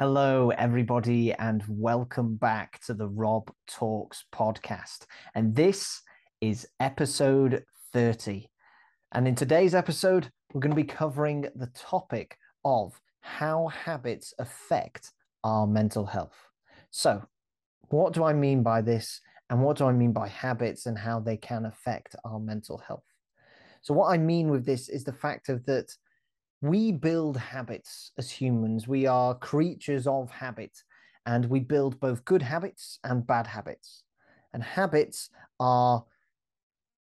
Hello, everybody, and welcome back to the Rob Talks podcast. And this is episode 30. And in today's episode, we're going to be covering the topic of how habits affect our mental health. So, what do I mean by this? And what do I mean by habits and how they can affect our mental health? So, what I mean with this is the fact of that we build habits as humans. We are creatures of habit, and we build both good habits and bad habits. And habits are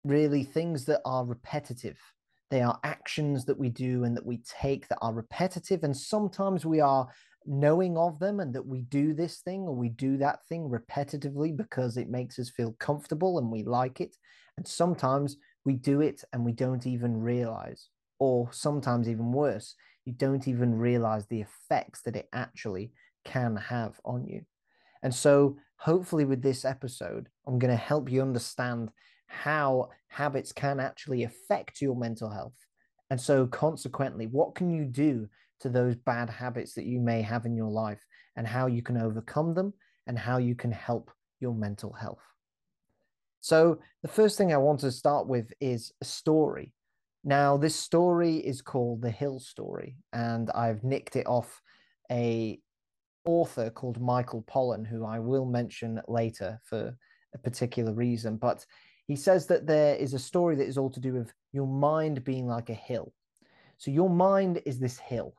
really things that are repetitive. They are actions that we do and that we take that are repetitive. And sometimes we are knowing of them and that we do this thing or we do that thing repetitively because it makes us feel comfortable and we like it. And sometimes we do it and we don't even realize or sometimes even worse, you don't even realize the effects that it actually can have on you. And so, hopefully, with this episode, I'm going to help you understand how habits can actually affect your mental health. And so, consequently, what can you do to those bad habits that you may have in your life and how you can overcome them and how you can help your mental health? So, the first thing I want to start with is a story. Now, this story is called The Hill Story, and I've nicked it off a author called Michael Pollan, who I will mention later for a particular reason. But he says that there is a story that is all to do with your mind being like a hill. So your mind is this hill,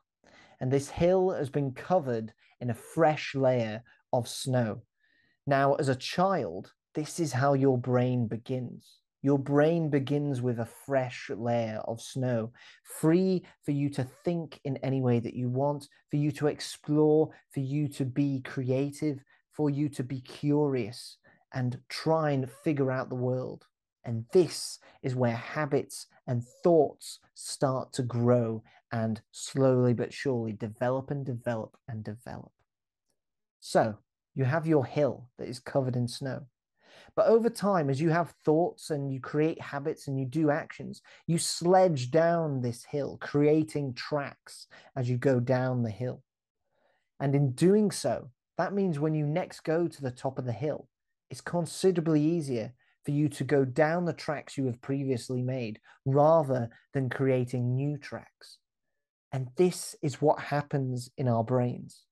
and this hill has been covered in a fresh layer of snow. Now, as a child, this is how your brain begins. Your brain begins with a fresh layer of snow, free for you to think in any way that you want, for you to explore, for you to be creative, for you to be curious and try and figure out the world. And this is where habits and thoughts start to grow and slowly but surely develop and develop and develop. So you have your hill that is covered in snow. But over time, as you have thoughts and you create habits and you do actions, you sledge down this hill, creating tracks as you go down the hill. And in doing so, that means when you next go to the top of the hill, it's considerably easier for you to go down the tracks you have previously made rather than creating new tracks. And this is what happens in our brains.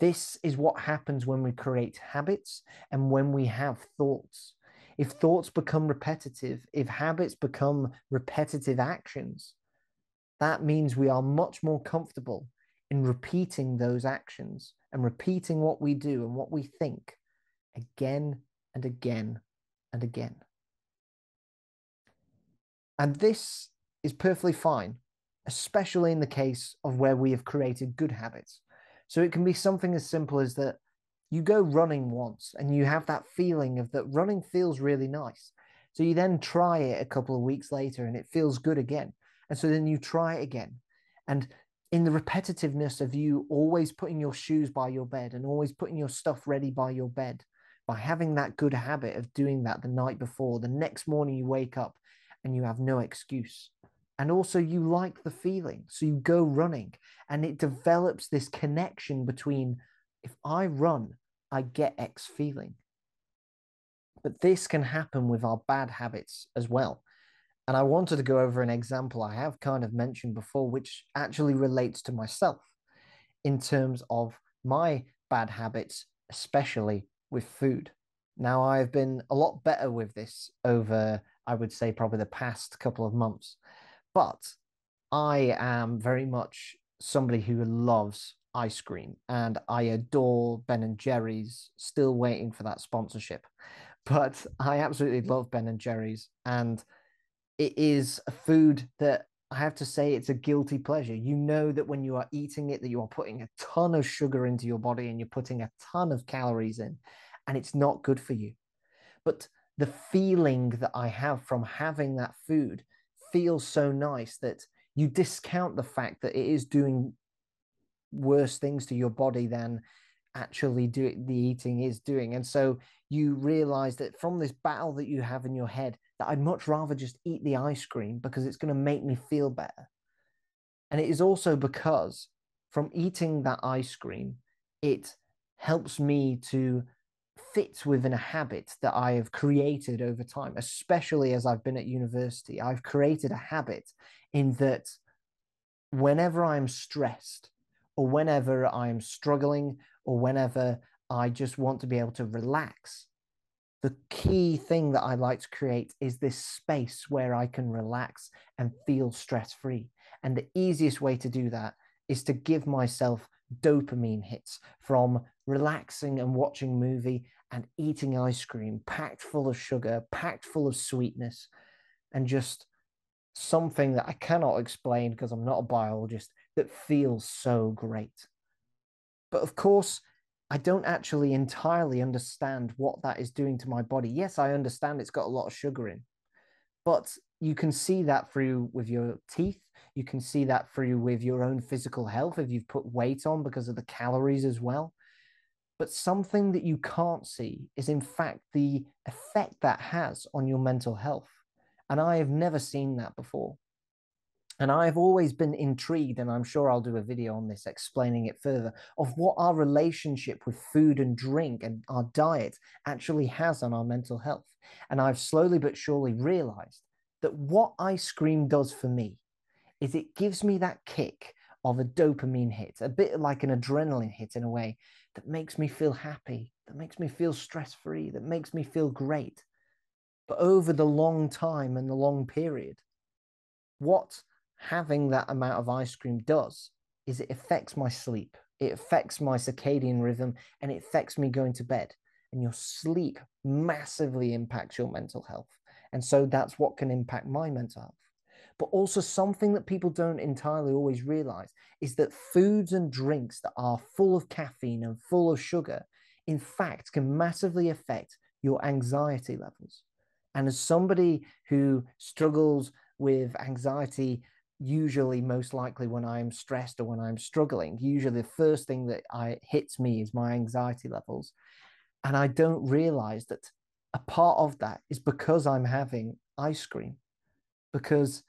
This is what happens when we create habits and when we have thoughts. If thoughts become repetitive, if habits become repetitive actions, that means we are much more comfortable in repeating those actions and repeating what we do and what we think again and again and again. And this is perfectly fine, especially in the case of where we have created good habits. So it can be something as simple as that you go running once and you have that feeling of that running feels really nice. So you then try it a couple of weeks later and it feels good again. And so then you try it again. And in the repetitiveness of you always putting your shoes by your bed and always putting your stuff ready by your bed, by having that good habit of doing that the night before, the next morning you wake up and you have no excuse and also you like the feeling so you go running and it develops this connection between if i run i get x feeling. But this can happen with our bad habits as well. And i wanted to go over an example i have kind of mentioned before which actually relates to myself in terms of my bad habits especially with food. Now i've been a lot better with this over i would say probably the past couple of months but I am very much somebody who loves ice cream and I adore Ben and Jerry's, still waiting for that sponsorship. But I absolutely love Ben and Jerry's. And it is a food that I have to say it's a guilty pleasure. You know that when you are eating it, that you are putting a ton of sugar into your body and you're putting a ton of calories in, and it's not good for you. But the feeling that I have from having that food feels so nice that you discount the fact that it is doing worse things to your body than actually do the eating is doing. And so you realize that from this battle that you have in your head that i'd much rather just eat the ice cream because it's going to make me feel better. And it is also because from eating that ice cream it helps me to fit within a habit that I have created over time, especially as I've been at university. I've created a habit in that whenever I'm stressed, or whenever I'm struggling, or whenever I just want to be able to relax, the key thing that I like to create is this space where I can relax and feel stress free. And the easiest way to do that is to give myself dopamine hits from relaxing and watching movie and eating ice cream packed full of sugar, packed full of sweetness, and just something that I cannot explain because I'm not a biologist that feels so great. But of course, I don't actually entirely understand what that is doing to my body. Yes, I understand it's got a lot of sugar in, but you can see that through with your teeth. You can see that through with your own physical health if you've put weight on because of the calories as well. But something that you can't see is, in fact, the effect that has on your mental health. And I have never seen that before. And I've always been intrigued, and I'm sure I'll do a video on this explaining it further, of what our relationship with food and drink and our diet actually has on our mental health. And I've slowly but surely realized that what ice cream does for me is it gives me that kick of a dopamine hit, a bit like an adrenaline hit in a way that makes me feel happy, that makes me feel stress free, that makes me feel great. But over the long time and the long period, what having that amount of ice cream does is it affects my sleep, it affects my circadian rhythm, and it affects me going to bed. And your sleep massively impacts your mental health. And so that's what can impact my mental health. But also, something that people don't entirely always realize is that foods and drinks that are full of caffeine and full of sugar, in fact, can massively affect your anxiety levels. And as somebody who struggles with anxiety, usually most likely when I'm stressed or when I'm struggling, usually the first thing that I hits me is my anxiety levels. And I don't realize that a part of that is because I'm having ice cream, because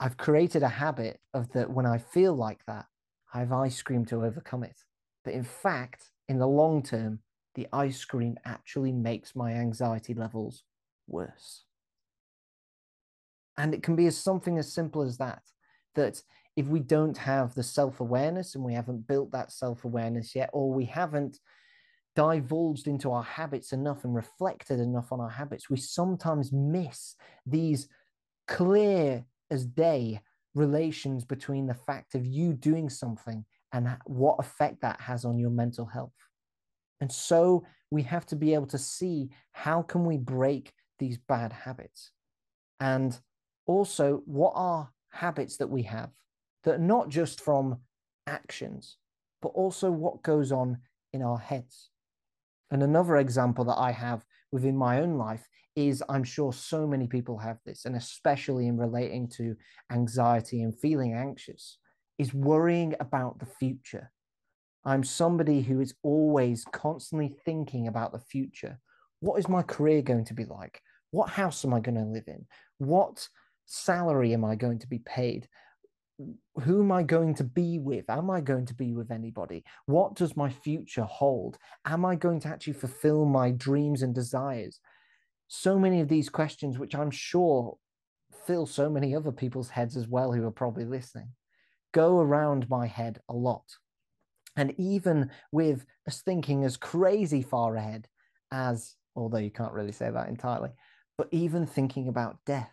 I've created a habit of that when I feel like that, I have ice cream to overcome it. But in fact, in the long term, the ice cream actually makes my anxiety levels worse. And it can be as something as simple as that. That if we don't have the self awareness and we haven't built that self awareness yet, or we haven't divulged into our habits enough and reflected enough on our habits, we sometimes miss these clear as day relations between the fact of you doing something and what effect that has on your mental health. And so we have to be able to see how can we break these bad habits? And also what are habits that we have that are not just from actions, but also what goes on in our heads. And another example that I have within my own life is I'm sure so many people have this, and especially in relating to anxiety and feeling anxious, is worrying about the future. I'm somebody who is always constantly thinking about the future. What is my career going to be like? What house am I going to live in? What salary am I going to be paid? Who am I going to be with? Am I going to be with anybody? What does my future hold? Am I going to actually fulfill my dreams and desires? so many of these questions, which I'm sure fill so many other people's heads as well who are probably listening, go around my head a lot. And even with us thinking as crazy far ahead as, although you can't really say that entirely, but even thinking about death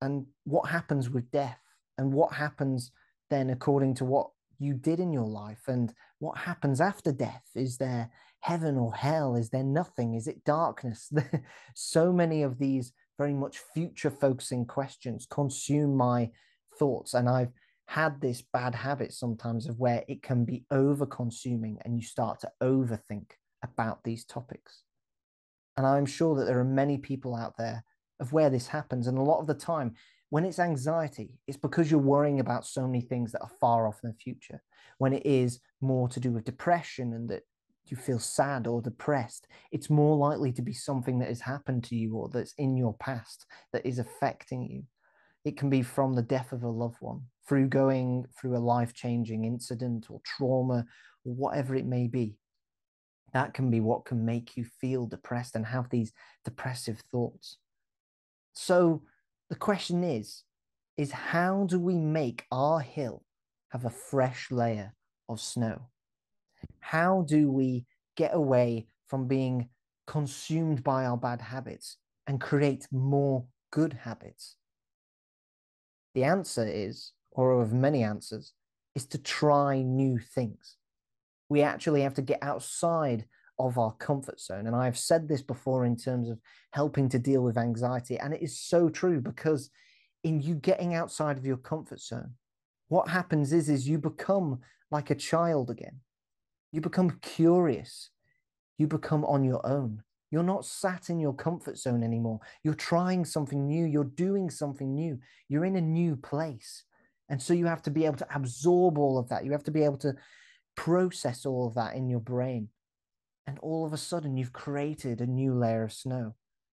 and what happens with death and what happens then according to what you did in your life? And what happens after death? Is there heaven or hell? Is there nothing? Is it darkness? So many of these very much future focusing questions consume my thoughts and i've had this bad habit sometimes of where it can be over consuming and you start to overthink about these topics. And i'm sure that there are many people out there of where this happens and a lot of the time when it's anxiety, it's because you're worrying about so many things that are far off in the future. When it is more to do with depression and that you feel sad or depressed, it's more likely to be something that has happened to you or that's in your past that is affecting you. It can be from the death of a loved one, through going through a life changing incident or trauma or whatever it may be. That can be what can make you feel depressed and have these depressive thoughts. So the question is, is how do we make our hill have a fresh layer of snow? How do we get away from being consumed by our bad habits and create more good habits? The answer is, or of many answers, is to try new things. We actually have to get outside of our comfort zone. And I've said this before in terms of helping to deal with anxiety. And it is so true because in you getting outside of your comfort zone, what happens is, is you become like a child again. You become curious. You become on your own. You're not sat in your comfort zone anymore. You're trying something new. You're doing something new. You're in a new place. And so you have to be able to absorb all of that. You have to be able to process all of that in your brain. And all of a sudden, you've created a new layer of snow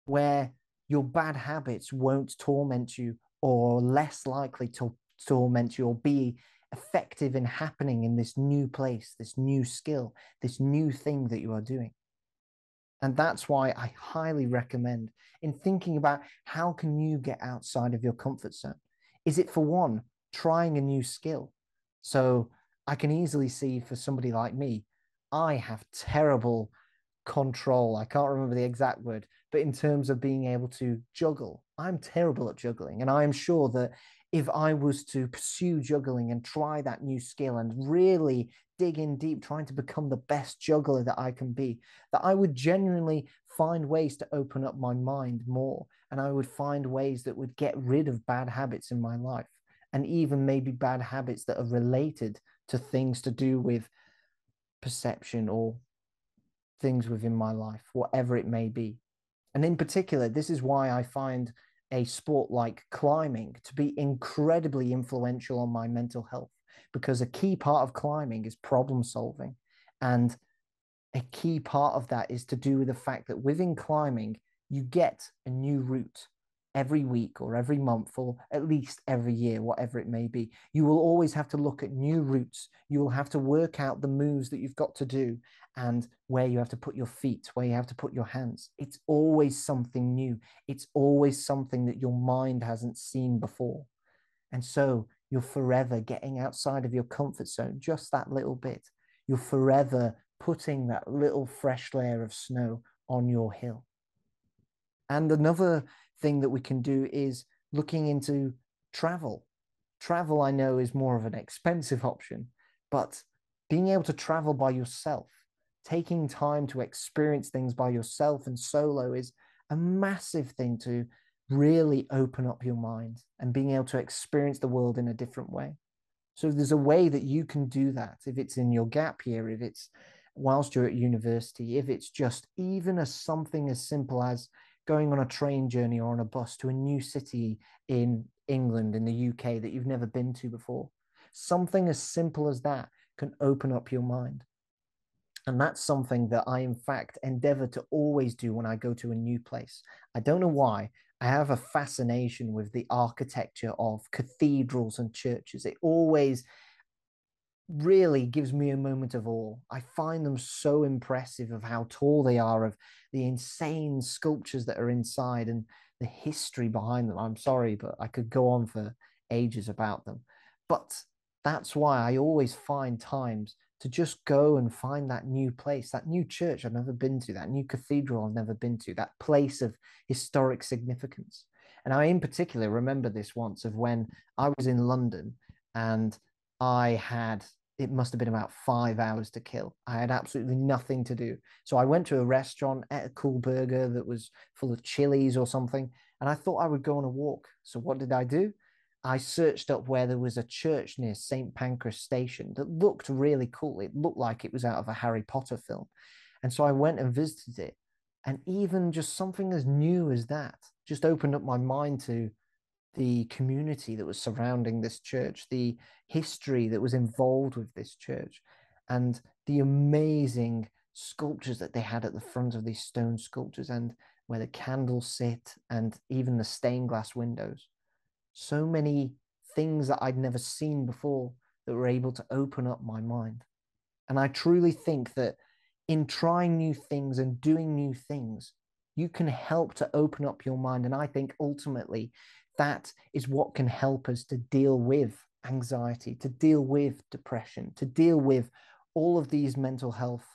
where your bad habits won't torment you or less likely to torment you or be effective in happening in this new place, this new skill, this new thing that you are doing. And that's why I highly recommend in thinking about how can you get outside of your comfort zone? Is it for one, trying a new skill? So I can easily see for somebody like me, I have terrible control. I can't remember the exact word, but in terms of being able to juggle, I'm terrible at juggling. And I'm sure that if I was to pursue juggling and try that new skill and really dig in deep, trying to become the best juggler that I can be, that I would genuinely find ways to open up my mind more. And I would find ways that would get rid of bad habits in my life and even maybe bad habits that are related to things to do with perception or things within my life, whatever it may be. And in particular, this is why I find a sport like climbing to be incredibly influential on my mental health because a key part of climbing is problem solving. And a key part of that is to do with the fact that within climbing, you get a new route every week or every month or at least every year, whatever it may be. You will always have to look at new routes. You will have to work out the moves that you've got to do and where you have to put your feet, where you have to put your hands. It's always something new. It's always something that your mind hasn't seen before. And so you're forever getting outside of your comfort zone, just that little bit. You're forever putting that little fresh layer of snow on your hill. And another thing that we can do is looking into travel. Travel, I know, is more of an expensive option, but being able to travel by yourself, taking time to experience things by yourself and solo is a massive thing to really open up your mind and being able to experience the world in a different way. So there's a way that you can do that. If it's in your gap year, if it's whilst you're at university, if it's just even as something as simple as going on a train journey or on a bus to a new city in England, in the UK that you've never been to before. Something as simple as that can open up your mind. And that's something that I, in fact, endeavor to always do when I go to a new place. I don't know why. I have a fascination with the architecture of cathedrals and churches. It always really gives me a moment of awe. I find them so impressive of how tall they are, of the insane sculptures that are inside and the history behind them. I'm sorry, but I could go on for ages about them. But that's why I always find times to just go and find that new place, that new church I've never been to, that new cathedral I've never been to, that place of historic significance. And I, in particular, remember this once of when I was in London and I had it must have been about five hours to kill. I had absolutely nothing to do. So I went to a restaurant, ate a cool burger that was full of chilies or something, and I thought I would go on a walk. So what did I do? I searched up where there was a church near St. Pancras Station that looked really cool. It looked like it was out of a Harry Potter film. And so I went and visited it. And even just something as new as that just opened up my mind to the community that was surrounding this church, the history that was involved with this church, and the amazing sculptures that they had at the front of these stone sculptures and where the candles sit and even the stained glass windows. So many things that I'd never seen before that were able to open up my mind. And I truly think that in trying new things and doing new things, you can help to open up your mind. And I think ultimately that is what can help us to deal with anxiety, to deal with depression, to deal with all of these mental health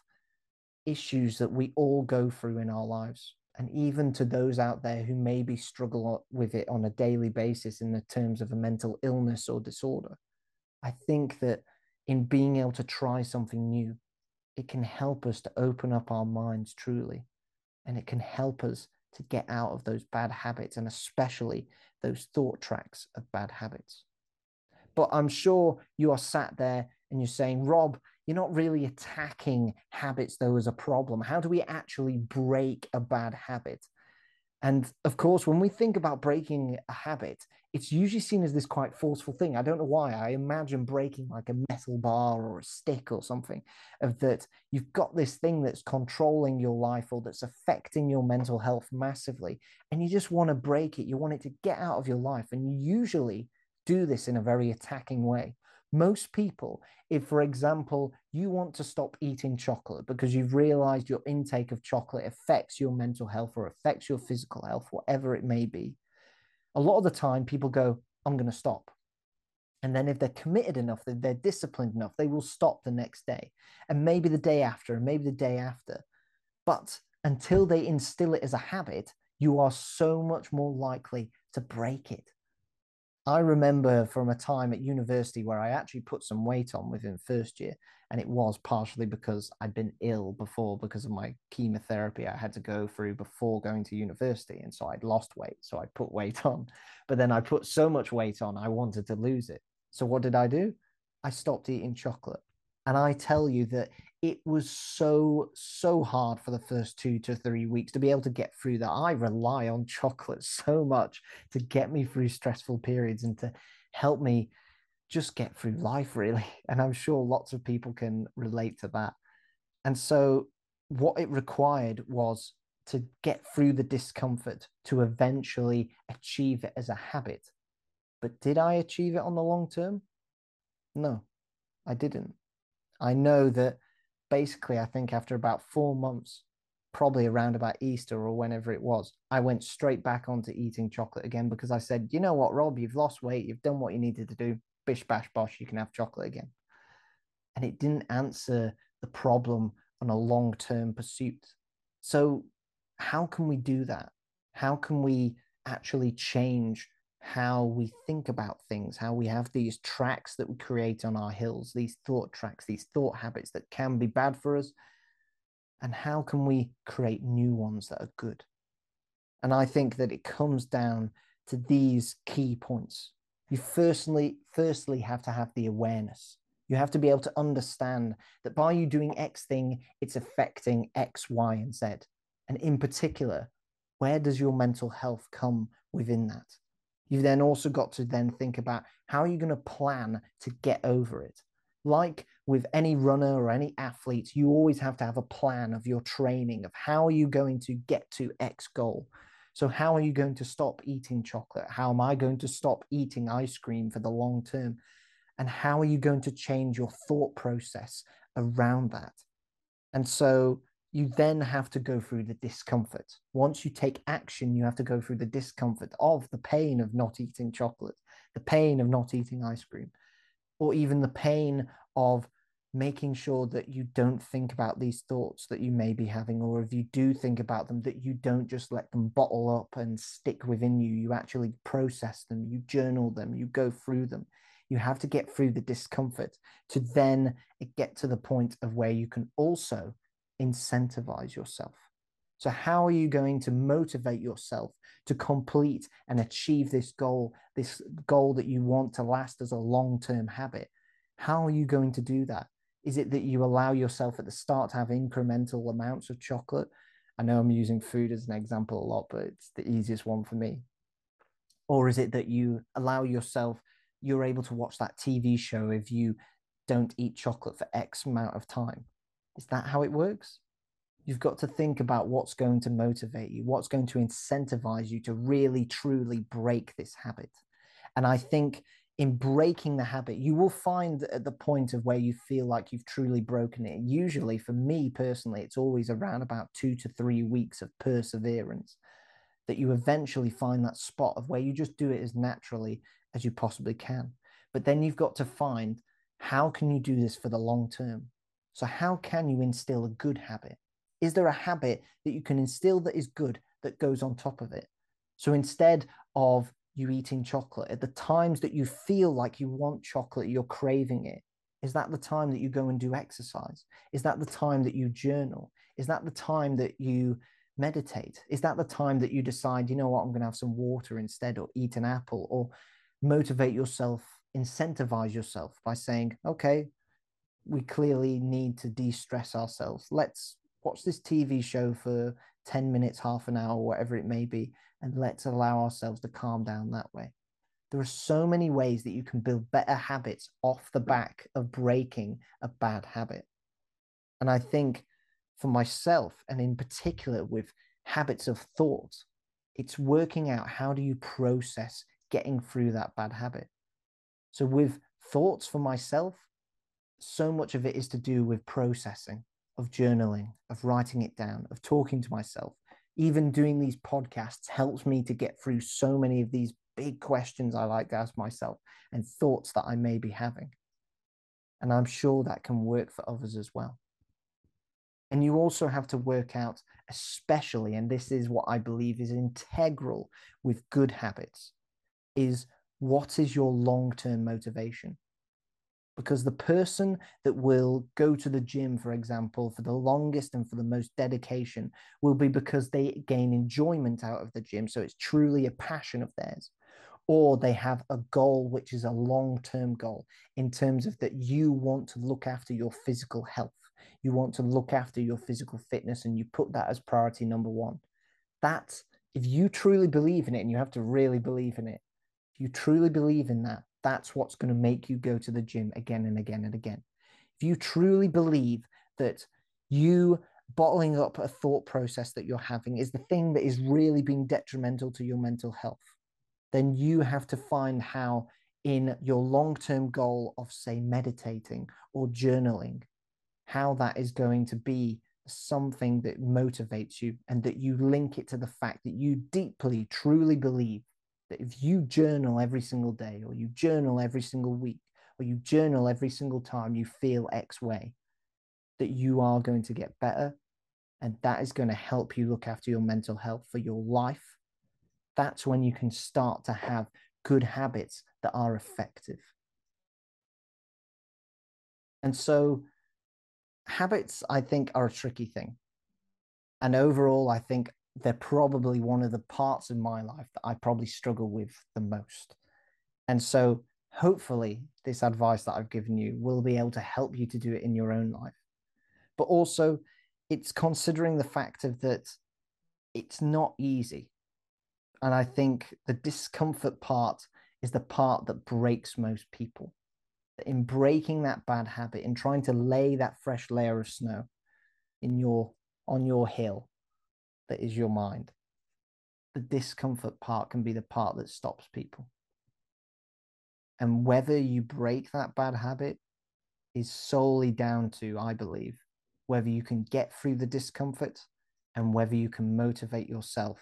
issues that we all go through in our lives. And even to those out there who maybe struggle with it on a daily basis in the terms of a mental illness or disorder, I think that in being able to try something new, it can help us to open up our minds truly. And it can help us to get out of those bad habits and especially those thought tracks of bad habits. But I'm sure you are sat there and you're saying, Rob, you're not really attacking habits though as a problem. How do we actually break a bad habit? And of course, when we think about breaking a habit, it's usually seen as this quite forceful thing. I don't know why. I imagine breaking like a metal bar or a stick or something, of that you've got this thing that's controlling your life or that's affecting your mental health massively. And you just want to break it. You want it to get out of your life. And you usually do this in a very attacking way. Most people, if, for example, you want to stop eating chocolate because you've realized your intake of chocolate affects your mental health or affects your physical health, whatever it may be, a lot of the time people go, I'm going to stop. And then if they're committed enough, that they're disciplined enough, they will stop the next day and maybe the day after and maybe the day after. But until they instill it as a habit, you are so much more likely to break it. I remember from a time at university where I actually put some weight on within first year, and it was partially because I'd been ill before because of my chemotherapy I had to go through before going to university, and so I'd lost weight, so I put weight on. But then I put so much weight on, I wanted to lose it. So what did I do? I stopped eating chocolate. And I tell you that it was so, so hard for the first two to three weeks to be able to get through that. I rely on chocolate so much to get me through stressful periods and to help me just get through life, really. And I'm sure lots of people can relate to that. And so, what it required was to get through the discomfort to eventually achieve it as a habit. But did I achieve it on the long term? No, I didn't. I know that basically, I think after about four months, probably around about Easter or whenever it was, I went straight back onto eating chocolate again because I said, you know what, Rob, you've lost weight, you've done what you needed to do, bish bash bosh, you can have chocolate again. And it didn't answer the problem on a long term pursuit. So, how can we do that? How can we actually change how we think about things, how we have these tracks that we create on our hills, these thought tracks, these thought habits that can be bad for us, and how can we create new ones that are good? And I think that it comes down to these key points. You firstly, firstly have to have the awareness. You have to be able to understand that by you doing X thing, it's affecting X, Y, and Z. And in particular, where does your mental health come within that? You've then also got to then think about how are you going to plan to get over it. Like with any runner or any athlete, you always have to have a plan of your training of how are you going to get to X goal. So, how are you going to stop eating chocolate? How am I going to stop eating ice cream for the long term? And how are you going to change your thought process around that? And so, you then have to go through the discomfort. Once you take action, you have to go through the discomfort of the pain of not eating chocolate, the pain of not eating ice cream, or even the pain of making sure that you don't think about these thoughts that you may be having, or if you do think about them, that you don't just let them bottle up and stick within you. You actually process them, you journal them, you go through them. You have to get through the discomfort to then get to the point of where you can also incentivize yourself. So, how are you going to motivate yourself to complete and achieve this goal, this goal that you want to last as a long term habit? How are you going to do that? Is it that you allow yourself at the start to have incremental amounts of chocolate? I know I'm using food as an example a lot, but it's the easiest one for me. Or is it that you allow yourself, you're able to watch that TV show if you don't eat chocolate for X amount of time? Is that how it works? You've got to think about what's going to motivate you, what's going to incentivize you to really, truly break this habit. And I think in breaking the habit, you will find at the point of where you feel like you've truly broken it. Usually, for me personally, it's always around about two to three weeks of perseverance that you eventually find that spot of where you just do it as naturally as you possibly can. But then you've got to find how can you do this for the long term? So, how can you instill a good habit? Is there a habit that you can instill that is good that goes on top of it? So, instead of you eating chocolate at the times that you feel like you want chocolate, you're craving it. Is that the time that you go and do exercise? Is that the time that you journal? Is that the time that you meditate? Is that the time that you decide, you know what, I'm going to have some water instead, or eat an apple, or motivate yourself, incentivize yourself by saying, okay, we clearly need to de stress ourselves. Let's watch this TV show for 10 minutes, half an hour, whatever it may be, and let's allow ourselves to calm down that way. There are so many ways that you can build better habits off the back of breaking a bad habit. And I think for myself, and in particular with habits of thought, it's working out how do you process getting through that bad habit. So, with thoughts for myself, so much of it is to do with processing, of journaling, of writing it down, of talking to myself, even doing these podcasts helps me to get through so many of these big questions I like to ask myself and thoughts that I may be having. And I'm sure that can work for others as well. And you also have to work out, especially, and this is what I believe is integral with good habits, is what is your long term motivation? Because the person that will go to the gym, for example, for the longest and for the most dedication will be because they gain enjoyment out of the gym. So it's truly a passion of theirs. Or they have a goal, which is a long term goal in terms of that you want to look after your physical health. You want to look after your physical fitness and you put that as priority number one. That's if you truly believe in it, and you have to really believe in it, if you truly believe in that, that's what's going to make you go to the gym again and again and again. If you truly believe that you bottling up a thought process that you're having is the thing that is really being detrimental to your mental health, then you have to find how, in your long term goal of, say, meditating or journaling, how that is going to be something that motivates you and that you link it to the fact that you deeply, truly believe that if you journal every single day, or you journal every single week, or you journal every single time you feel X way, that you are going to get better. And that is going to help you look after your mental health for your life. That's when you can start to have good habits that are effective. And so, habits, I think, are a tricky thing. And overall, I think they're probably one of the parts of my life that I probably struggle with the most. And so hopefully this advice that I've given you will be able to help you to do it in your own life. But also it's considering the fact of that it's not easy. And I think the discomfort part is the part that breaks most people. In breaking that bad habit, in trying to lay that fresh layer of snow in your on your hill, that is your mind. The discomfort part can be the part that stops people. And whether you break that bad habit is solely down to, I believe, whether you can get through the discomfort and whether you can motivate yourself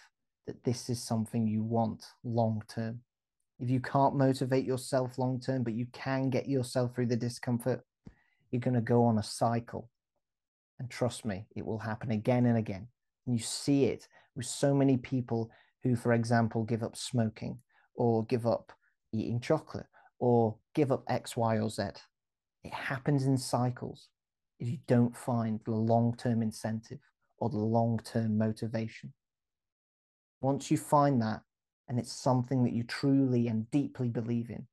that this is something you want long term. If you can't motivate yourself long term, but you can get yourself through the discomfort, you're going to go on a cycle. And trust me, it will happen again and again. And you see it with so many people who, for example, give up smoking or give up eating chocolate or give up X, Y, or Z. It happens in cycles if you don't find the long term incentive or the long term motivation. Once you find that, and it's something that you truly and deeply believe in,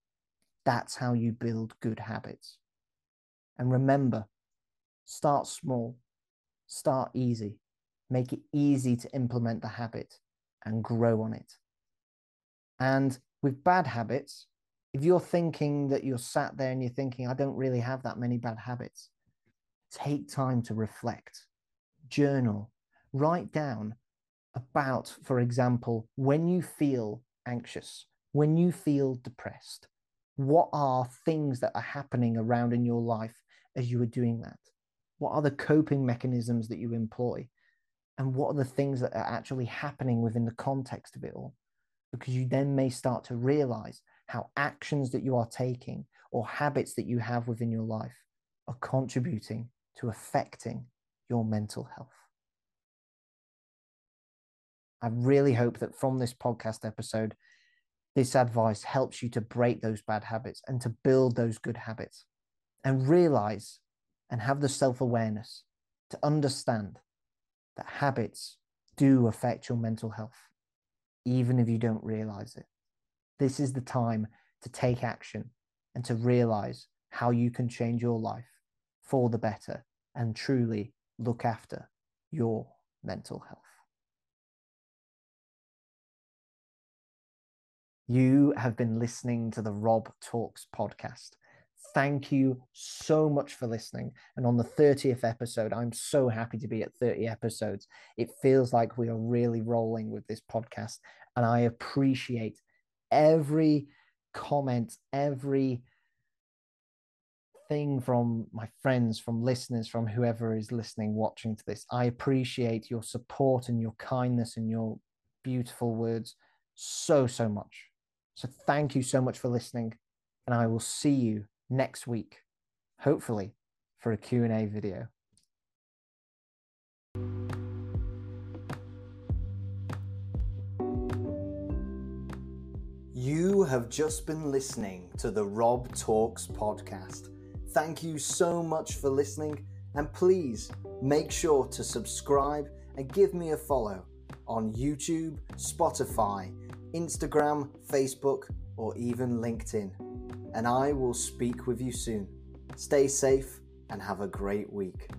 that's how you build good habits. And remember, start small, start easy, make it easy to implement the habit and grow on it. And with bad habits, if you're thinking that you're sat there and you're thinking, I don't really have that many bad habits, take time to reflect, journal, write down about, for example, when you feel anxious, when you feel depressed, What are things that are happening around in your life as you are doing that? What are the coping mechanisms that you employ? And what are the things that are actually happening within the context of it all? Because you then may start to realize how actions that you are taking or habits that you have within your life are contributing to affecting your mental health. I really hope that from this podcast episode, this advice helps you to break those bad habits and to build those good habits and realize and have the self awareness to understand that habits do affect your mental health, even if you don't realize it. This is the time to take action and to realize how you can change your life for the better and truly look after your mental health. You have been listening to the Rob Talks podcast. Thank you so much for listening. And on the 30th episode, I'm so happy to be at 30 episodes. It feels like we are really rolling with this podcast. And I appreciate every comment, every thing from my friends, from listeners, from whoever is listening, watching to this. I appreciate your support and your kindness and your beautiful words so, so much. So thank you so much for listening. And I will see you next week, hopefully for a Q&A video. You have just been listening to the Rob Talks podcast. Thank you so much for listening, and please make sure to subscribe and give me a follow on YouTube, Spotify, Instagram, Facebook, or even LinkedIn. And I will speak with you soon. Stay safe and have a great week.